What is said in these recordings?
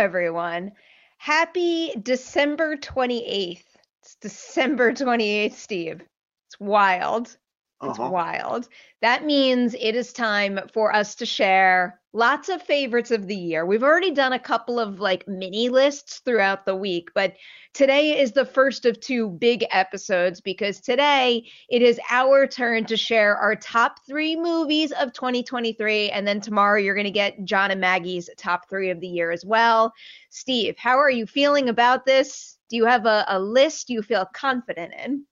Everyone. Happy December 28th. It's December 28th, Steve. It's wild. It's Uh-huh. wild. That means it is time for us to share lots of favorites of the year. We've already done a couple of like mini lists throughout the week, but today is the first of two big episodes because today it is our turn to share our top three movies of 2023. And then tomorrow you're going to get John and Maggie's top three of the year as well. Steve, how are you feeling about this? Do you have a, a list you feel confident in?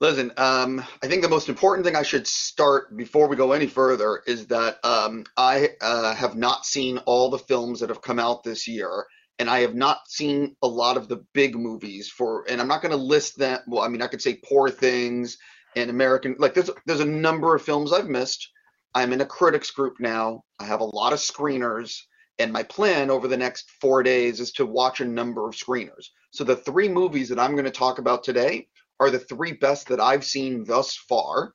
Listen, um, I think the most important thing I should start before we go any further is that um, I uh, have not seen all the films that have come out this year, and I have not seen a lot of the big movies for. And I'm not going to list them. Well, I mean, I could say Poor Things and American. Like, there's there's a number of films I've missed. I'm in a critics group now. I have a lot of screeners, and my plan over the next four days is to watch a number of screeners. So the three movies that I'm going to talk about today are the three best that I've seen thus far.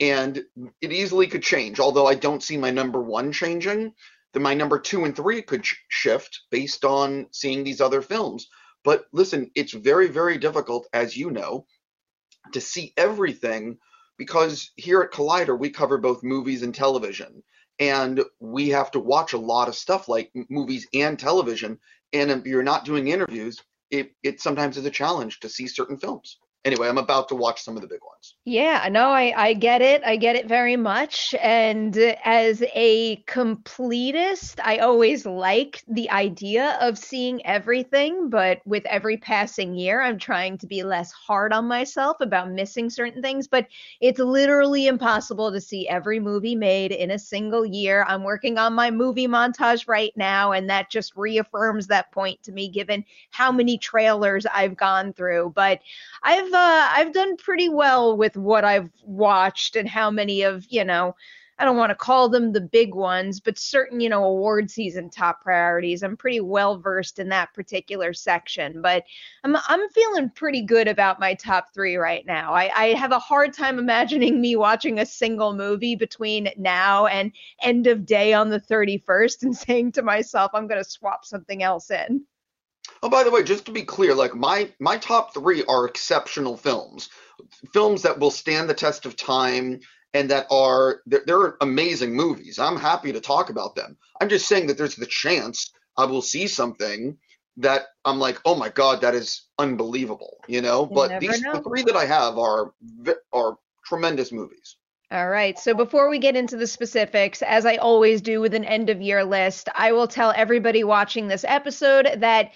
And it easily could change, although I don't see my number one changing. Then my number two and three could sh- shift based on seeing these other films. But listen, it's very, very difficult, as you know, to see everything because here at Collider, we cover both movies and television. And we have to watch a lot of stuff like movies and television. And if you're not doing interviews, it, it sometimes is a challenge to see certain films. Anyway, I'm about to watch some of the big ones. Yeah, no, I, I get it. I get it very much. And as a completist, I always like the idea of seeing everything. But with every passing year, I'm trying to be less hard on myself about missing certain things. But it's literally impossible to see every movie made in a single year. I'm working on my movie montage right now, and that just reaffirms that point to me, given how many trailers I've gone through. But I've uh, I've done pretty well with what I've watched and how many of you know I don't want to call them the big ones, but certain you know award season top priorities. I'm pretty well versed in that particular section, but I'm I'm feeling pretty good about my top three right now. I, I have a hard time imagining me watching a single movie between now and end of day on the 31st and saying to myself I'm going to swap something else in. Oh, by the way, just to be clear, like my my top three are exceptional films, films that will stand the test of time and that are they're, they're amazing movies. I'm happy to talk about them. I'm just saying that there's the chance I will see something that I'm like, oh my god, that is unbelievable, you know. You But these know. the three that I have are are tremendous movies. All right. So before we get into the specifics, as I always do with an end of year list, I will tell everybody watching this episode that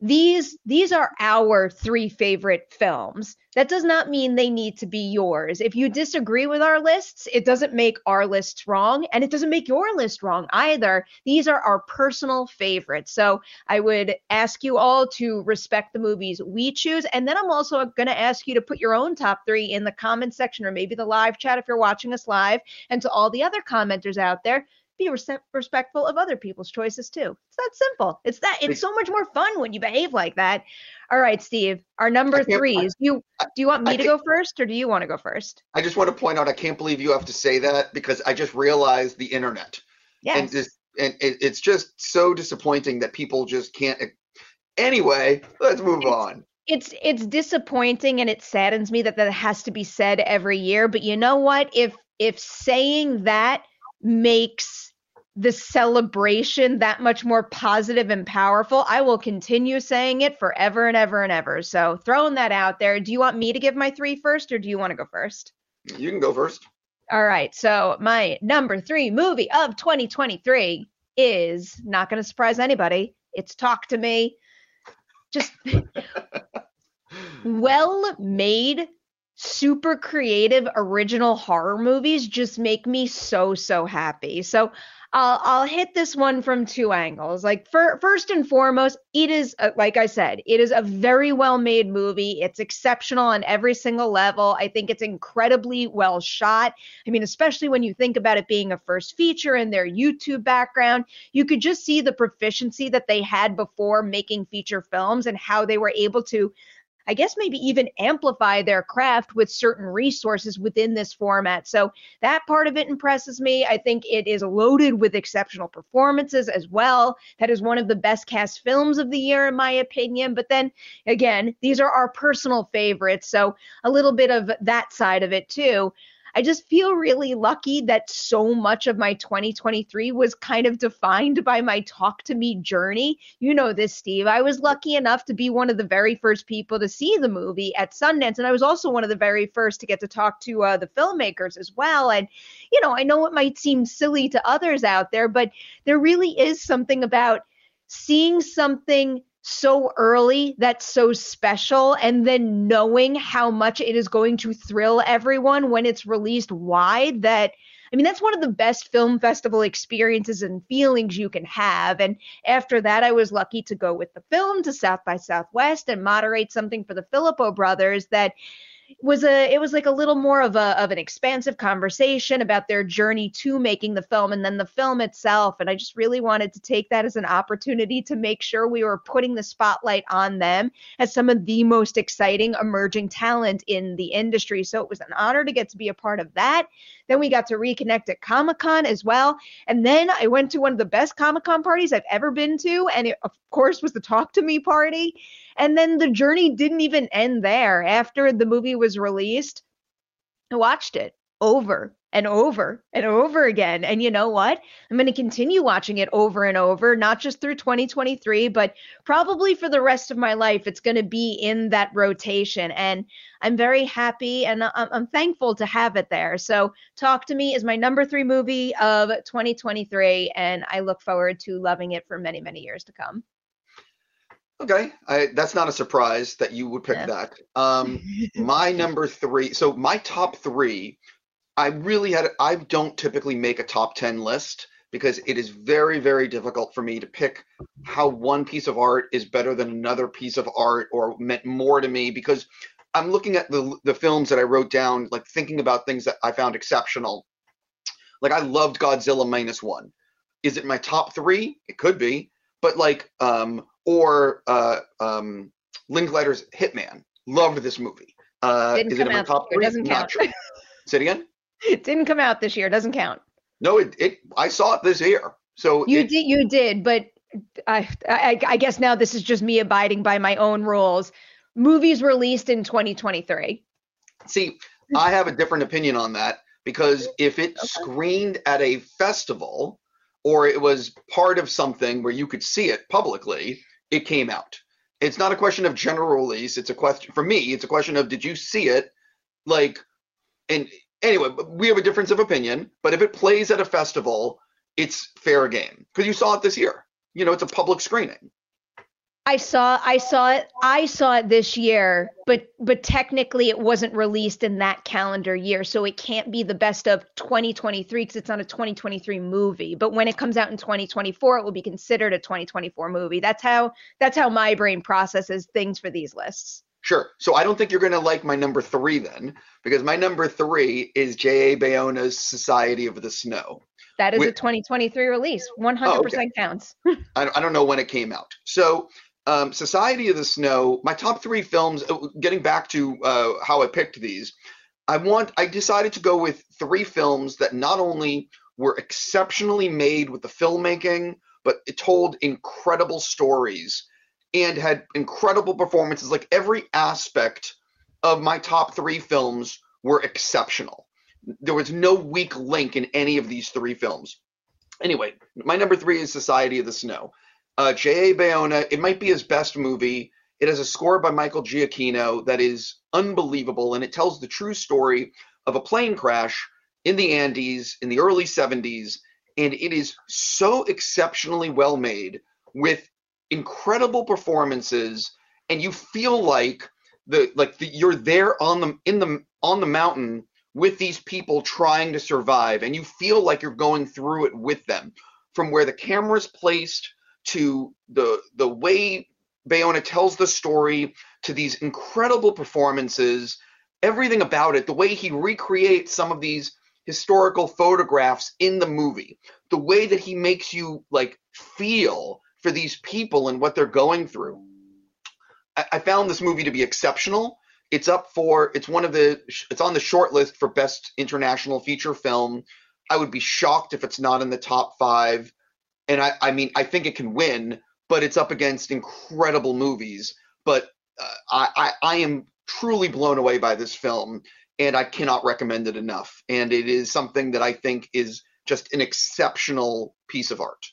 these these are our three favorite films. That does not mean they need to be yours. If you disagree with our lists, it doesn't make our lists wrong and it doesn't make your list wrong either. These are our personal favorites. So I would ask you all to respect the movies we choose. And then I'm also going to ask you to put your own top three in the comment section or maybe the live chat if you're watching us live. And to all the other commenters out there, be res- respectful of other people's choices too. It's that simple. It's that. It's so much more fun when you behave like that. All right, Steve. Our number I can't- threes. You do you want me I to go first, or do you want to go first? I just want to point out I can't believe you have to say that because I just realized the internet. Yes. and this and it, it's just so disappointing that people just can't Anyway, let's move on. It's it's disappointing and it saddens me that that has to be said every year. But you know what? If if saying that makes the celebration that much more positive and powerful, I will continue saying it forever and ever and ever. So throwing that out there. Do you want me to give my three first, or do you want to go first? You can go first. All right. So my number three movie of 2023 is not going to surprise anybody. It's Talk to Me. Just well made, super creative, original horror movies just make me so, so happy. So I'll I'll hit this one from two angles. Like for, first and foremost, it is like I said, it is a very well made movie. It's exceptional on every single level. I think it's incredibly well shot. I mean, especially when you think about it being a first feature and their YouTube background, you could just see the proficiency that they had before making feature films and how they were able to I guess maybe even amplify their craft with certain resources within this format. So that part of it impresses me. I think it is loaded with exceptional performances as well. That is one of the best cast films of the year, in my opinion. But then again, these are our personal favorites. So a little bit of that side of it too. I just feel really lucky that so much of my 2023 was kind of defined by my talk to me journey. You know this, Steve. I was lucky enough to be one of the very first people to see the movie at Sundance. And I was also one of the very first to get to talk to uh, the filmmakers as well. And, you know, I know it might seem silly to others out there, but there really is something about seeing something so early that's so special and then knowing how much it is going to thrill everyone when it's released wide that I mean that's one of the best film festival experiences and feelings you can have. And after that I was lucky to go with the film to South by Southwest and moderate something for the Philippou brothers that was a it was like a little more of a of an expansive conversation about their journey to making the film and then the film itself. And I just really wanted to take that as an opportunity to make sure we were putting the spotlight on them as some of the most exciting emerging talent in the industry. So it was an honor to get to be a part of that. Then we got to reconnect at Comic-Con as well. And then I went to one of the best Comic-Con parties I've ever been to and it of course was the talk to me party. And then the journey didn't even end there. After the movie was released, I watched it over and over and over again. And you know what? I'm going to continue watching it over and over, not just through 2023, but probably for the rest of my life. It's going to be in that rotation. And I'm very happy and I'm, thankful to have it there. So, Talk to Me is my number three movie of 2023. And I look forward to loving it for many, many years to come. Okay, I, that's not a surprise that you would pick yeah. that. Um, my number three. So my top three, I really had. I don't typically make a top ten list because it is very, very difficult for me to pick how one piece of art is better than another piece of art or meant more to me because I'm looking at the the films that I wrote down, like thinking about things that I found exceptional. Like I loved Godzilla minus one. Is it my top three? It could be, but like um or uh, um, Linklater's Hitman. Loved this movie. Uh, Didn't is come it in my out top three? Doesn't count. sure. Say it again. It didn't come out this year. Doesn't count. No, it, it I saw it this year. So You it, did. You did, but I, I I guess now this is just me abiding by my own rules. Movies released in 2023. see, I have a different opinion on that because if it screened at a festival or it was part of something where you could see it publicly, it came out. It's not a question of general release. It's a question for me. It's a question of did you see it? Like, and anyway, we have a difference of opinion. But if it plays at a festival, it's fair game because you saw it this year. You know, it's a public screening. I saw I saw it I saw it this year, but but technically it wasn't released in that calendar year, so it can't be the best of 2023 because it's not a 2023 movie. But when it comes out in 2024, it will be considered a 2024 movie. That's how that's how my brain processes things for these lists. Sure. So I don't think you're going to like my number three then, because my number three is J.A. Bayona's Society of the Snow. That is a 2023 release. 100% Oh, okay. counts. I, I don't know when it came out. So, um, Society of the Snow, my top three films, uh, getting back to uh, how I picked these, I want, I decided to go with three films that not only were exceptionally made with the filmmaking, but it told incredible stories and had incredible performances. Like every aspect of my top three films were exceptional. There was no weak link in any of these three films. Anyway, my number three is Society of the Snow. Uh, J.A. Bayona, it might be his best movie. It has a score by Michael Giacchino that is unbelievable, and it tells the true story of a plane crash in the Andes in the early 70s. And it is so exceptionally well made with incredible performances, and you feel like the like the, you're there on the in the on the mountain with these people trying to survive, and you feel like you're going through it with them. From where the camera's placed to the the way Bayona tells the story to these incredible performances, everything about it, the way he recreates some of these historical photographs in the movie, the way that he makes you like feel for these people and what they're going through. I, I found this movie to be exceptional. It's up for it's one of the it's on the short list for best international feature film. I would be shocked if it's not in the top five. And I, I mean, I think it can win, but it's up against incredible movies. But uh, I, I, I am truly blown away by this film, and I cannot recommend it enough. And it is something that I think is just an exceptional piece of art.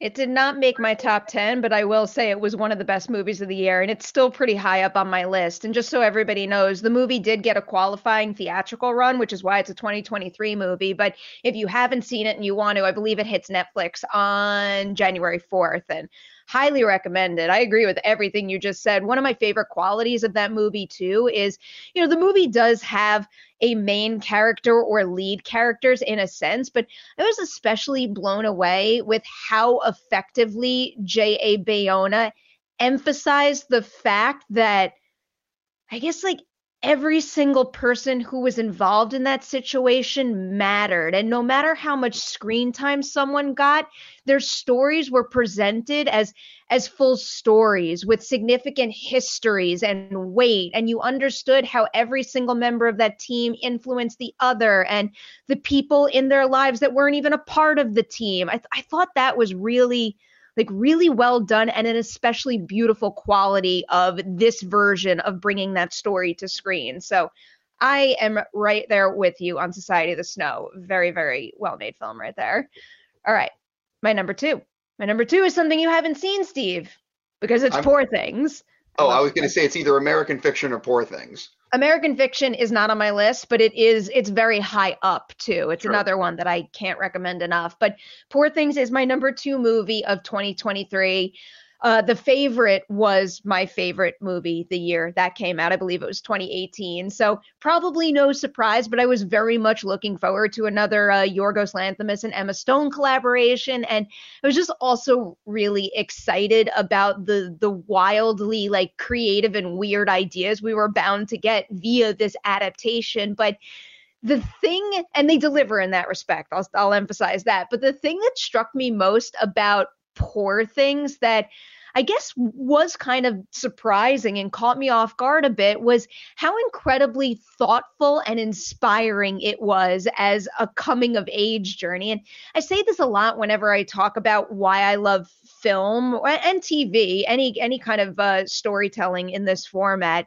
It did not make my top 10, but I will say it was one of the best movies of the year, and it's still pretty high up on my list. And just so everybody knows, the movie did get a qualifying theatrical run, which is why it's a 2023 movie. But if you haven't seen it and you want to, I believe it hits Netflix on January 4th. And highly recommended. I agree with everything you just said. One of my favorite qualities of that movie, too, is, you know, the movie does have a main character or lead characters in a sense, but I was especially blown away with how effectively J.A. Bayona emphasized the fact that I guess like every single person who was involved in that situation mattered. And no matter how much screen time someone got, their stories were presented as as full stories with significant histories and weight. And you understood how every single member of that team influenced the other and the people in their lives that weren't even a part of the team. I, th- I thought that was really like really well done and an especially beautiful quality of this version of bringing that story to screen. So I am right there with you on Society of the Snow. Very, very well made film right there. All right. My number two. My number two is something you haven't seen, Steve, because it's I'm, Poor Things. Oh, I was going to say it's either American Fiction or Poor Things. American Fiction is not on my list, but it is it's very high up too. It's sure. another one that I can't recommend enough. But Poor Things is my number 2 movie of 2023. Uh, the favorite was my favorite movie the year that came out. I believe it was 2018. So probably no surprise, but I was very much looking forward to another uh, Yorgos Lanthimos and Emma Stone collaboration, and I was just also really excited about the the wildly like creative and weird ideas we were bound to get via this adaptation. But the thing, and they deliver in that respect. I'll I'll emphasize that. But the thing that struck me most about poor things that I guess was kind of surprising and caught me off guard a bit was how incredibly thoughtful and inspiring it was as a coming of age journey. And I say this a lot whenever I talk about why I love film and TV, any any kind of uh, storytelling in this format.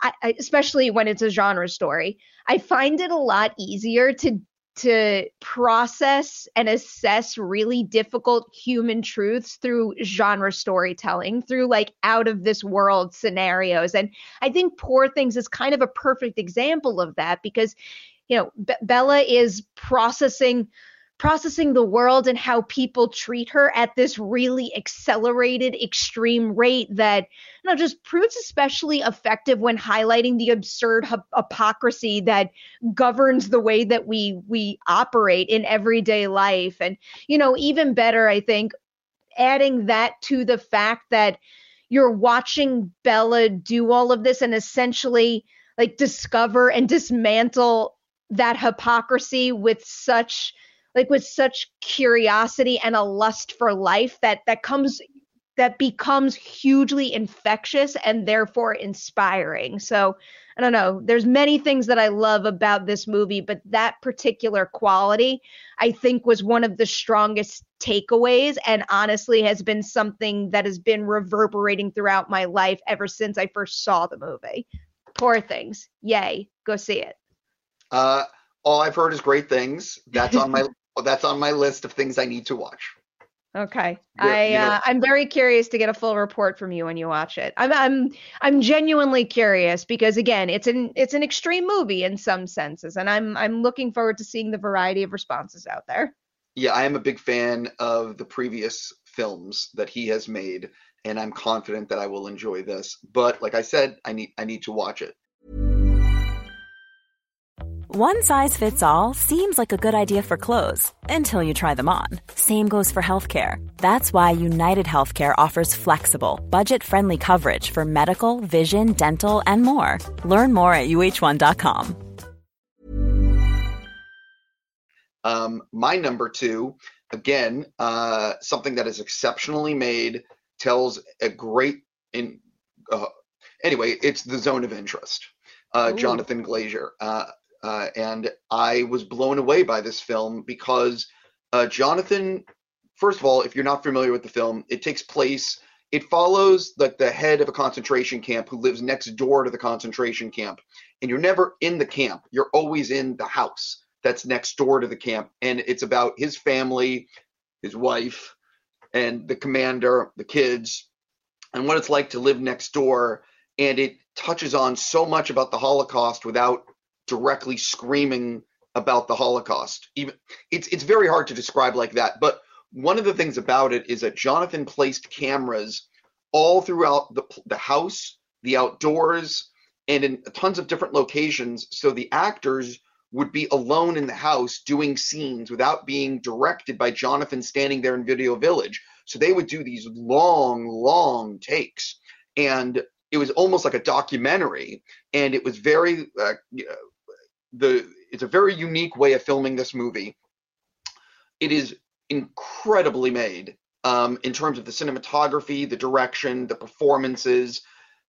I, I, especially when it's a genre story, I find it a lot easier to to process and assess really difficult human truths through genre storytelling, through like out of this world scenarios. And I think Poor Things is kind of a perfect example of that because, you know, B- Bella is processing processing the world and how people treat her at this really accelerated extreme rate that you know just proves especially effective when highlighting the absurd hypocrisy that governs the way that we we operate in everyday life. And you know even better i think adding that to the fact that you're watching Bella do all of this and essentially like discover and dismantle that hypocrisy with such like with such curiosity and a lust for life that that comes that becomes hugely infectious and therefore inspiring. So I don't know. There's many things that I love about this movie, but that particular quality, I think, was one of the strongest takeaways, and honestly, has been something that has been reverberating throughout my life ever since I first saw the movie. Poor things. Yay. Go see it. Uh, all I've heard is great things. That's on my that's on my list of things I need to watch. Okay, I you know, uh, I'm very curious to get a full report from you when you watch it. I'm I'm I'm genuinely curious because again, it's an it's an extreme movie in some senses, and I'm I'm looking forward to seeing the variety of responses out there. Yeah, I am a big fan of the previous films that he has made, and I'm confident that I will enjoy this. But like I said, I need I need to watch it. One size fits all seems like a good idea for clothes until you try them on. Same goes for healthcare. That's why United Healthcare offers flexible, budget friendly coverage for medical, vision, dental, and more. Learn more at uhone.com. Um, my number two, again, uh, something that is exceptionally made, tells a great in. Uh, anyway, it's the zone of interest. Uh, Jonathan Glazer. Uh, uh, and I was blown away by this film because uh, Jonathan, first of all, if you're not familiar with the film, it takes place. It follows like the head of a concentration camp who lives next door to the concentration camp, and you're never in the camp. You're always in the house that's next door to the camp, and it's about his family, his wife, and the commander, the kids, and what it's like to live next door. And it touches on so much about the Holocaust without directly screaming about the Holocaust. Even it's it's very hard to describe like that. But one of the things about it is that Jonathan placed cameras all throughout the the house, the outdoors, and in tons of different locations, so the actors would be alone in the house doing scenes without being directed by Jonathan standing there in Video Village. So they would do these long, long takes, and it was almost like a documentary, and it was very uh, the it's a very unique way of filming this movie. It is incredibly made um, in terms of the cinematography, the direction, the performances,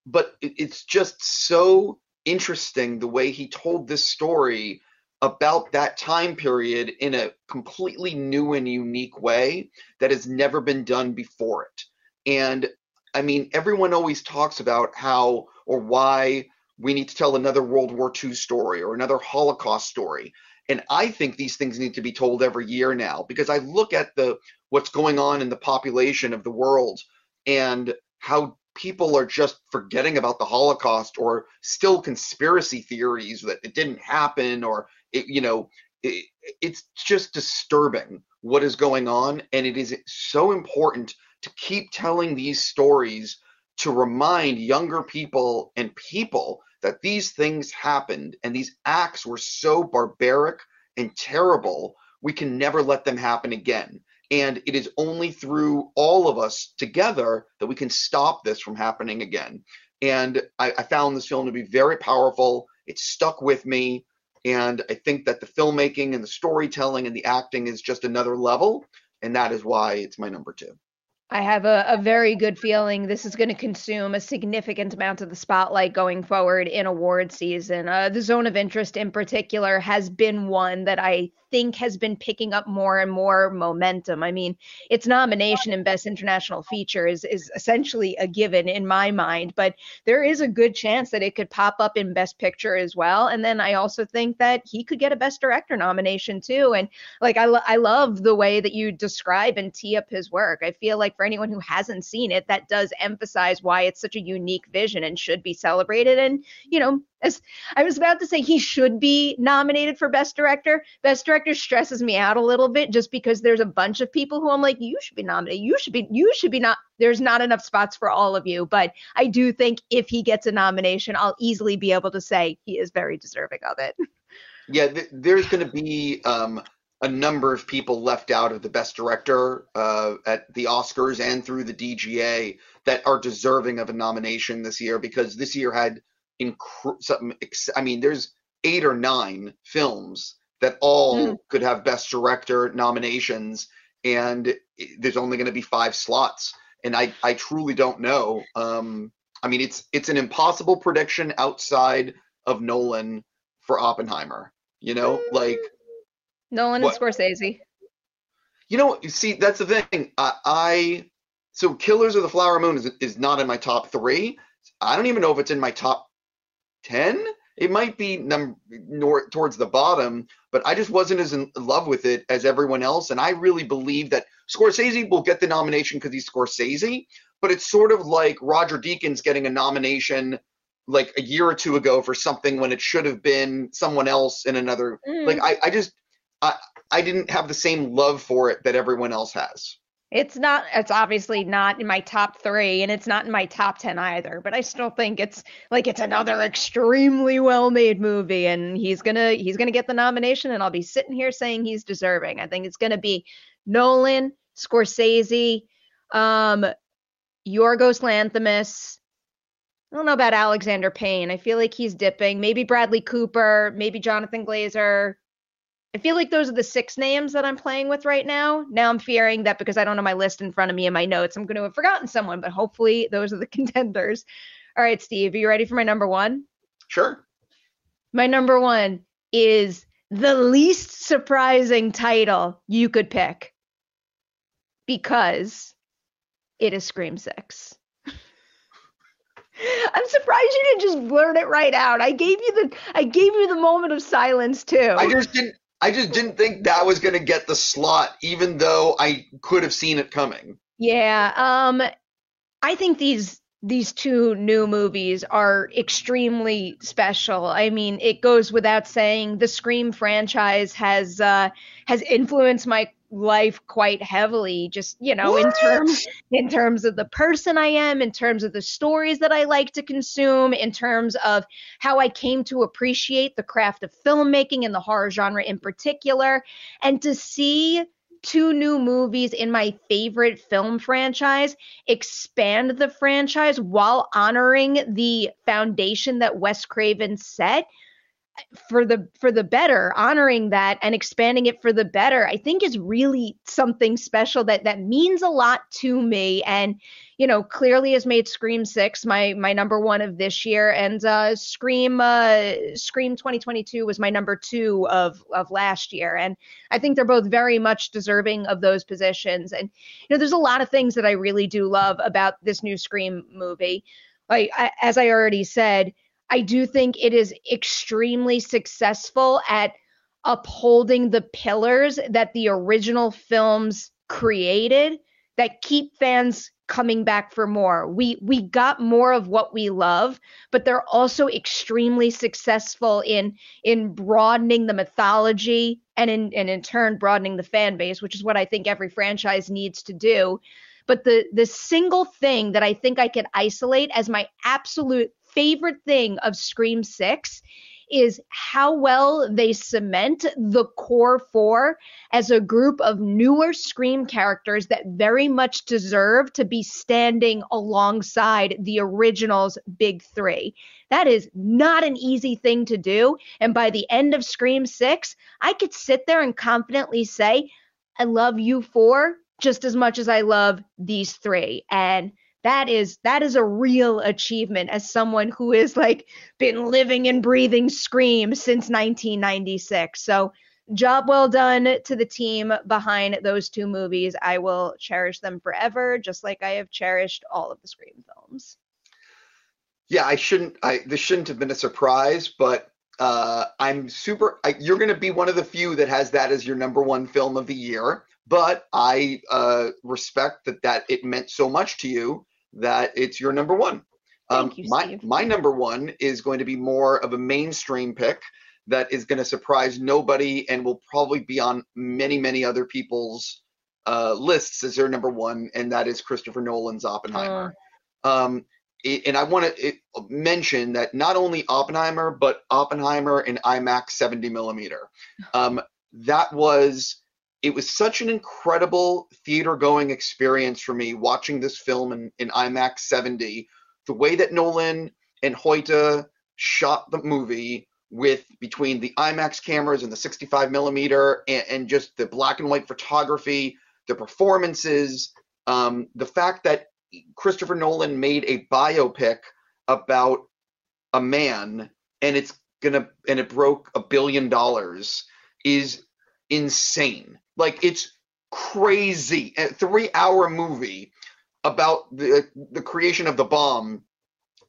but it, it's just so interesting the way he told this story about that time period in a completely new and unique way that has never been done before it. And I mean, everyone always talks about how or why we need to tell another World War II story or another Holocaust story. And I think these things need to be told every year now because I look at the what's going on in the population of the world and how people are just forgetting about the Holocaust or still conspiracy theories that it didn't happen or it, you know it, it's just disturbing what is going on and it is so important to keep telling these stories to remind younger people and people that these things happened and these acts were so barbaric and terrible, we can never let them happen again. And it is only through all of us together that we can stop this from happening again. And I, I found this film to be very powerful. It stuck with me. And I think that the filmmaking and the storytelling and the acting is just another level. And that is why it's my number two. I have a, a very good feeling this is going to consume a significant amount of the spotlight going forward in award season. Uh, the zone of interest, in particular, has been one that I think has been picking up more and more momentum. I mean, its nomination in Best International Feature is is essentially a given in my mind, but there is a good chance that it could pop up in Best Picture as well. And then I also think that he could get a Best Director nomination too. And like I lo- I love the way that you describe and tee up his work. I feel like for anyone who hasn't seen it, that does emphasize why it's such a unique vision and should be celebrated. And you know, as I was about to say, he should be nominated for Best Director. Best Director stresses me out a little bit just because there's a bunch of people who I'm like, you should be nominated. You should be, you should be not. There's not enough spots for all of you. But I do think if he gets a nomination, I'll easily be able to say he is very deserving of it. Yeah, th- there's going to be um, a number of people left out of the Best Director uh, at the Oscars and through the DGA that are deserving of a nomination this year because this year had inc- something. I mean, there's eight or nine films that all mm. could have best director nominations, and there's only going to be five slots. and I I truly don't know. Um, I mean, it's it's an impossible prediction outside of Nolan for Oppenheimer. You know, like Nolan What- and Scorsese. you know, you see, that's the thing. I, I so Killers of the Flower Moon is is not in my top three. I don't even know if it's in my top ten. It might be num nor, towards the bottom, but I just wasn't as in love with it as everyone else, and I really believe that Scorsese will get the nomination because he's Scorsese. But it's sort of like Roger Deakins getting a nomination like a year or two ago for something when it should have been someone else in another. Mm. Like I, I just I, I didn't have the same love for it that everyone else has. It's not, it's obviously not in my top three, and it's not in my top 10 either, but I still think it's like it's another extremely well made movie, and he's gonna he's gonna get the nomination, and I'll be sitting here saying he's deserving. I think it's gonna be Nolan, Scorsese, um, Yorgos Lanthimos. I don't know about Alexander Payne. I feel like he's dipping. Maybe Bradley Cooper, maybe Jonathan Glazer. I feel like those are the six names that I'm playing with right now. Now I'm fearing that because I don't have my list in front of me and my notes, I'm going to have forgotten someone, but hopefully those are the contenders. All right, Steve, are you ready for my number one? Sure. My number one is the least surprising title you could pick because it is Scream 6. I'm surprised you didn't just blurt it right out. I gave you the I gave you the moment of silence too. I just didn't I just didn't think that was gonna get the slot, even though I could have seen it coming. Yeah, um I think these these two new movies are extremely special. I mean, it goes without saying the Scream franchise has uh has influenced my life quite heavily just, you know, in terms in terms of the person I am, in terms of the stories that I like to consume, in terms of how I came to appreciate the craft of filmmaking and the horror genre in particular. And to see two new movies in my favorite film franchise expand the franchise while honoring the foundation that Wes Craven set for the for the better honoring that and expanding it for the better i think is really something special that that means a lot to me. And you know clearly has made scream 6 my my number one of this year. And uh scream uh scream 2022 was my number two of of last year. And i think they're both very much deserving of those positions. And you know there's a lot of things that i really do love about this new scream movie. Like I, as i already said I do think it is extremely successful at upholding the pillars that the original films created that keep fans coming back for more. We we got more of what we love, but they're also extremely successful in in broadening the mythology and in and in turn broadening the fan base, which is what I think every franchise needs to do. But the the single thing that I think I could isolate as my absolute favorite thing of Scream 6 is how well they cement the core four as a group of newer Scream characters that very much deserve to be standing alongside the original's big three. That is not an easy thing to do. And by the end of Scream 6, I could sit there and confidently say, I love you four just as much as I love these three. And that is that is a real achievement as someone who has like been living and breathing scream since 1996 so job well done to the team behind those two movies i will cherish them forever just like i have cherished all of the scream films Yeah, I shouldn't. I this shouldn't have been a surprise, but uh, I'm super. I, you're going to be one of the few that has that as your number one film of the year. But I uh, respect that that it meant so much to you that it's your number one. Um, you, my Steve. my number one is going to be more of a mainstream pick that is going to surprise nobody and will probably be on many many other people's uh, lists as their number one, and that is Christopher Nolan's Oppenheimer. Um, it, and I want to mention that not only Oppenheimer, but Oppenheimer in IMAX 70 millimeter. Um, that was it was such an incredible theater going experience for me watching this film in, in IMAX 70. The way that Nolan and Hoyte shot the movie with between the IMAX cameras and the 65 millimeter and, and just the black and white photography, the performances, um, the fact that Christopher Nolan made a biopic about a man and it's gonna and it broke a billion dollars is insane. Like it's crazy. A three hour movie about the the creation of the bomb.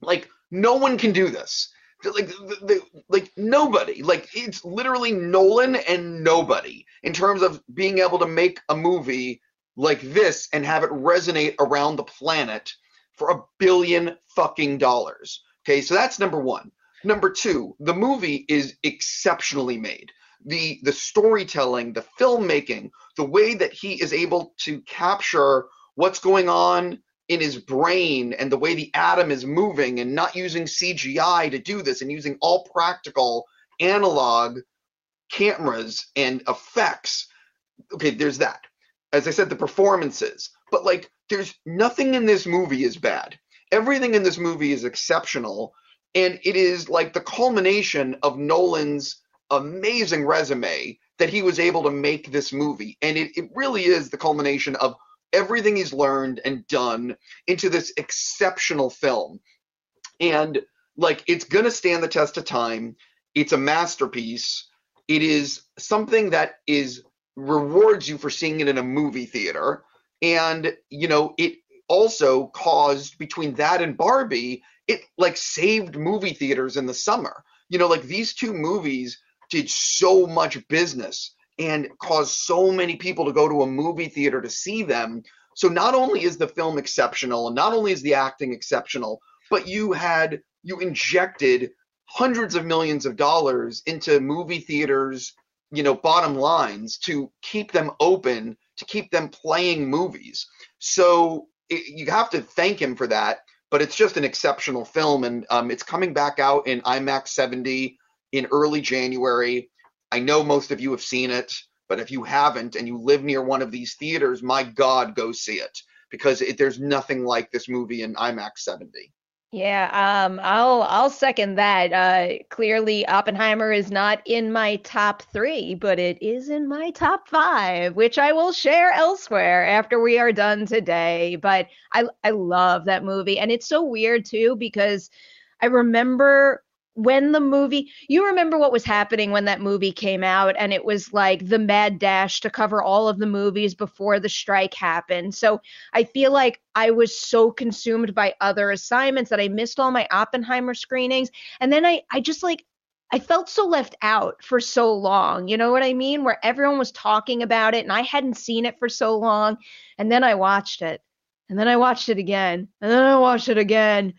Like no one can do this. Like the, the, like nobody. Like it's literally Nolan and nobody in terms of being able to make a movie like this and have it resonate around the planet for a billion fucking dollars. Okay, so that's number one. Number two, the movie is exceptionally made. The the storytelling, the filmmaking, the way that he is able to capture what's going on in his brain and the way the atom is moving and not using CGI to do this and using all practical analog cameras and effects. Okay, there's that. As I said, the performances. But like there's nothing in this movie is bad. Everything in this movie is exceptional and it is like the culmination of Nolan's amazing resume that he was able to make this movie. And it, it really is the culmination of everything he's learned and done into this exceptional film. And like it's going to stand the test of time. It's a masterpiece. It is something that is rewards you for seeing it in a movie theater. And you know, it also caused between that and Barbie, it like saved movie theaters in the summer. You know, like these two movies did so much business and caused so many people to go to a movie theater to see them. So not only is the film exceptional and not only is the acting exceptional, but you had you injected hundreds of millions of dollars into movie theaters, you know, bottom lines to keep them open, to keep them playing movies. So it, you have to thank him for that. But it's just an exceptional film, and um, it's coming back out in IMAX 70 in early January. I know most of you have seen it, but if you haven't and you live near one of these theaters, my God, go see it because it, there's nothing like this movie in IMAX 70. Yeah, um, I'll I'll second that. Uh, clearly, Oppenheimer is not in my top three, but it is in my top five, which I will share elsewhere after we are done today. But I I love that movie, and it's so weird too because I remember when the movie you remember what was happening when that movie came out and it was like the mad dash to cover all of the movies before the strike happened so i feel like i was so consumed by other assignments that i missed all my oppenheimer screenings and then i i just like I felt so left out for so long. You know what I mean? Where everyone was talking about it and I hadn't seen it for so long. And then I watched it. And then I watched it again. And then I watched it again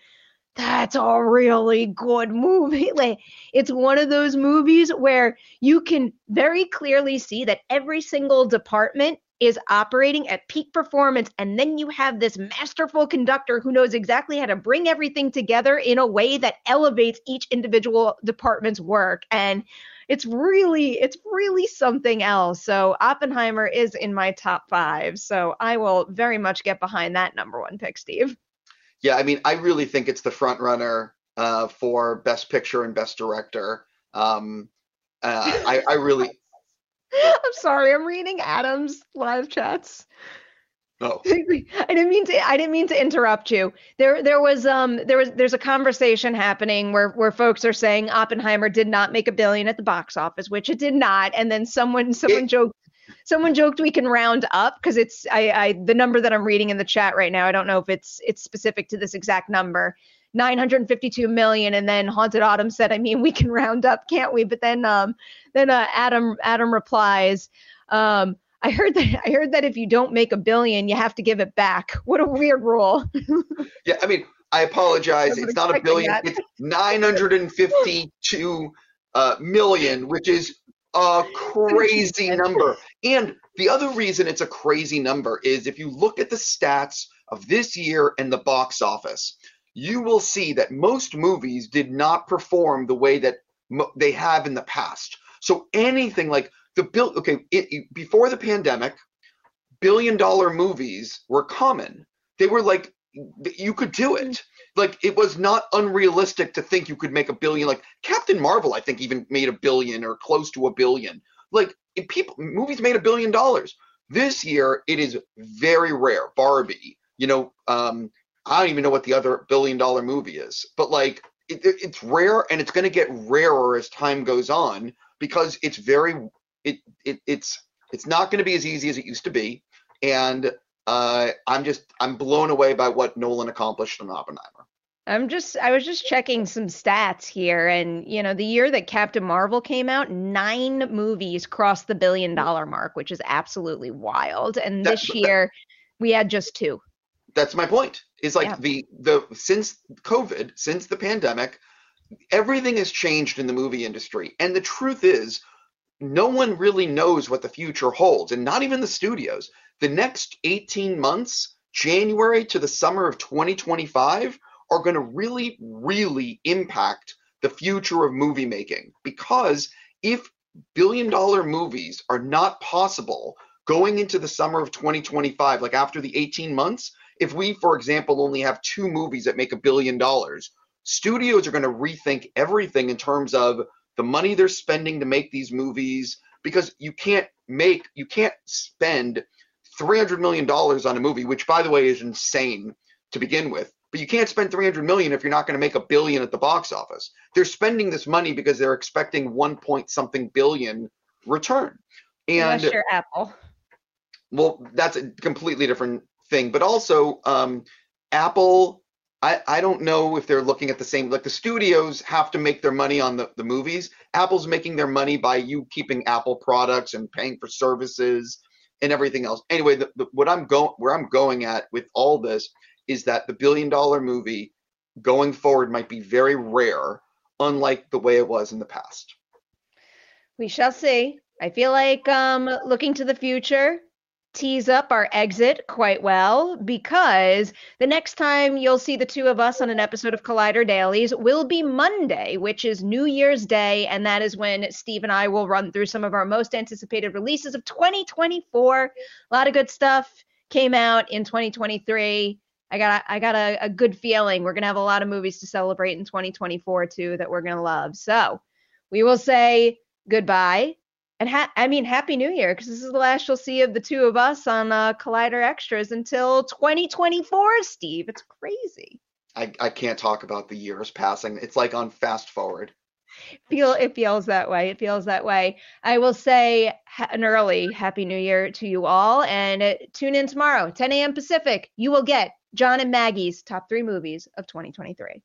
that's a really good movie. Like it's one of those movies where you can very clearly see that every single department is operating at peak performance and then you have this masterful conductor who knows exactly how to bring everything together in a way that elevates each individual department's work. And it's really it's really something else. So oppenheimer is in my top five. So i will very much get behind that number one pick steve yeah, I mean, I really think it's the front runner uh, for Best Picture and Best Director. Um, uh, I, I really. I'm sorry, I'm reading Adam's live chats. Oh. I didn't mean to I didn't mean to interrupt you. There there was um there was there's a conversation happening where where folks are saying Oppenheimer did not make a billion at the box office, which it did not, and then someone someone it, joked someone joked we can round up because it's I, I the number that I'm reading in the chat right now. I don't know if it's it's specific to this exact number. 952 million and then haunted autumn said i mean we can round up can't we but then um then uh, adam adam replies um I heard that I heard that if you don't make a billion, you have to give it back. What a weird rule. yeah, I mean, I apologize. It's not a billion. That. It's 952 uh, million, which is a crazy number. And the other reason it's a crazy number is if you look at the stats of this year and the box office, you will see that most movies did not perform the way that mo- they have in the past. So anything like the bill, okay, it, it, before the pandemic, billion dollar movies were common. They were like you could do it. Like it was not unrealistic to think you could make a billion. Like Captain Marvel, I think even made a billion or close to a billion. Like people, movies made a billion dollars. This year, it is very rare. Barbie, you know, um, I don't even know what the other billion dollar movie is, but like it, it's rare and it's going to get rarer as time goes on because it's very it, it it's it's not going to be as easy as it used to be and uh, i'm just i'm blown away by what nolan accomplished in oppenheimer. I'm just I was just checking some stats here and you know the year that Captain Marvel came out 9 movies crossed the billion dollar mark which is absolutely wild. And this year we had just 2 that's my point is like Yeah. the the since covid since the pandemic everything has changed in the movie industry. And the truth is no one really knows what the future holds and not even the studios the next 18 months january to the summer of 2025 are going to really really impact the future of movie making. Because if billion dollar movies are not possible going into the summer of 2025 like after the 18 months if we, for example, only have two movies that make a billion dollars, studios are going to rethink everything in terms of the money they're spending to make these movies because you can't make, you can't spend $300 million on a movie, which by the way is insane to begin with. But you can't spend 300 million if you're not going to make a billion at the box office. They're spending this money because they're expecting one point something billion return. And unless you're Apple. well, that's a completely different thing. But also, um, Apple, I, I don't know if they're looking at the same, like the studios have to make their money on the, the movies. Apple's making their money by you keeping Apple products and paying for services and everything else. Anyway, the, the, what I'm going, where I'm going at with all this is that the billion dollar movie going forward might be very rare, unlike the way it was in the past. We shall see. I feel like um, looking to the future tease up our exit quite well because the next time you'll see the two of us on an episode of Collider Dailies will be Monday, which is New Year's Day, and that is when Steve and I will run through some of our most anticipated releases of 2024. A lot of good stuff came out in 2023. I got I got a, a good feeling we're gonna have a lot of movies to celebrate in 2024 too that we're gonna love. So we will say goodbye and ha- I mean, Happy New Year, because this is the last you'll see of the two of us on uh, Collider Extras until 2024, Steve. It's crazy. I, I can't talk about the years passing. It's like on fast forward. Feel it feels that way. It feels that way. I will say ha- an early Happy New Year to you all, and uh, tune in tomorrow, 10 a.m. Pacific. You will get John and Maggie's top three movies of 2023.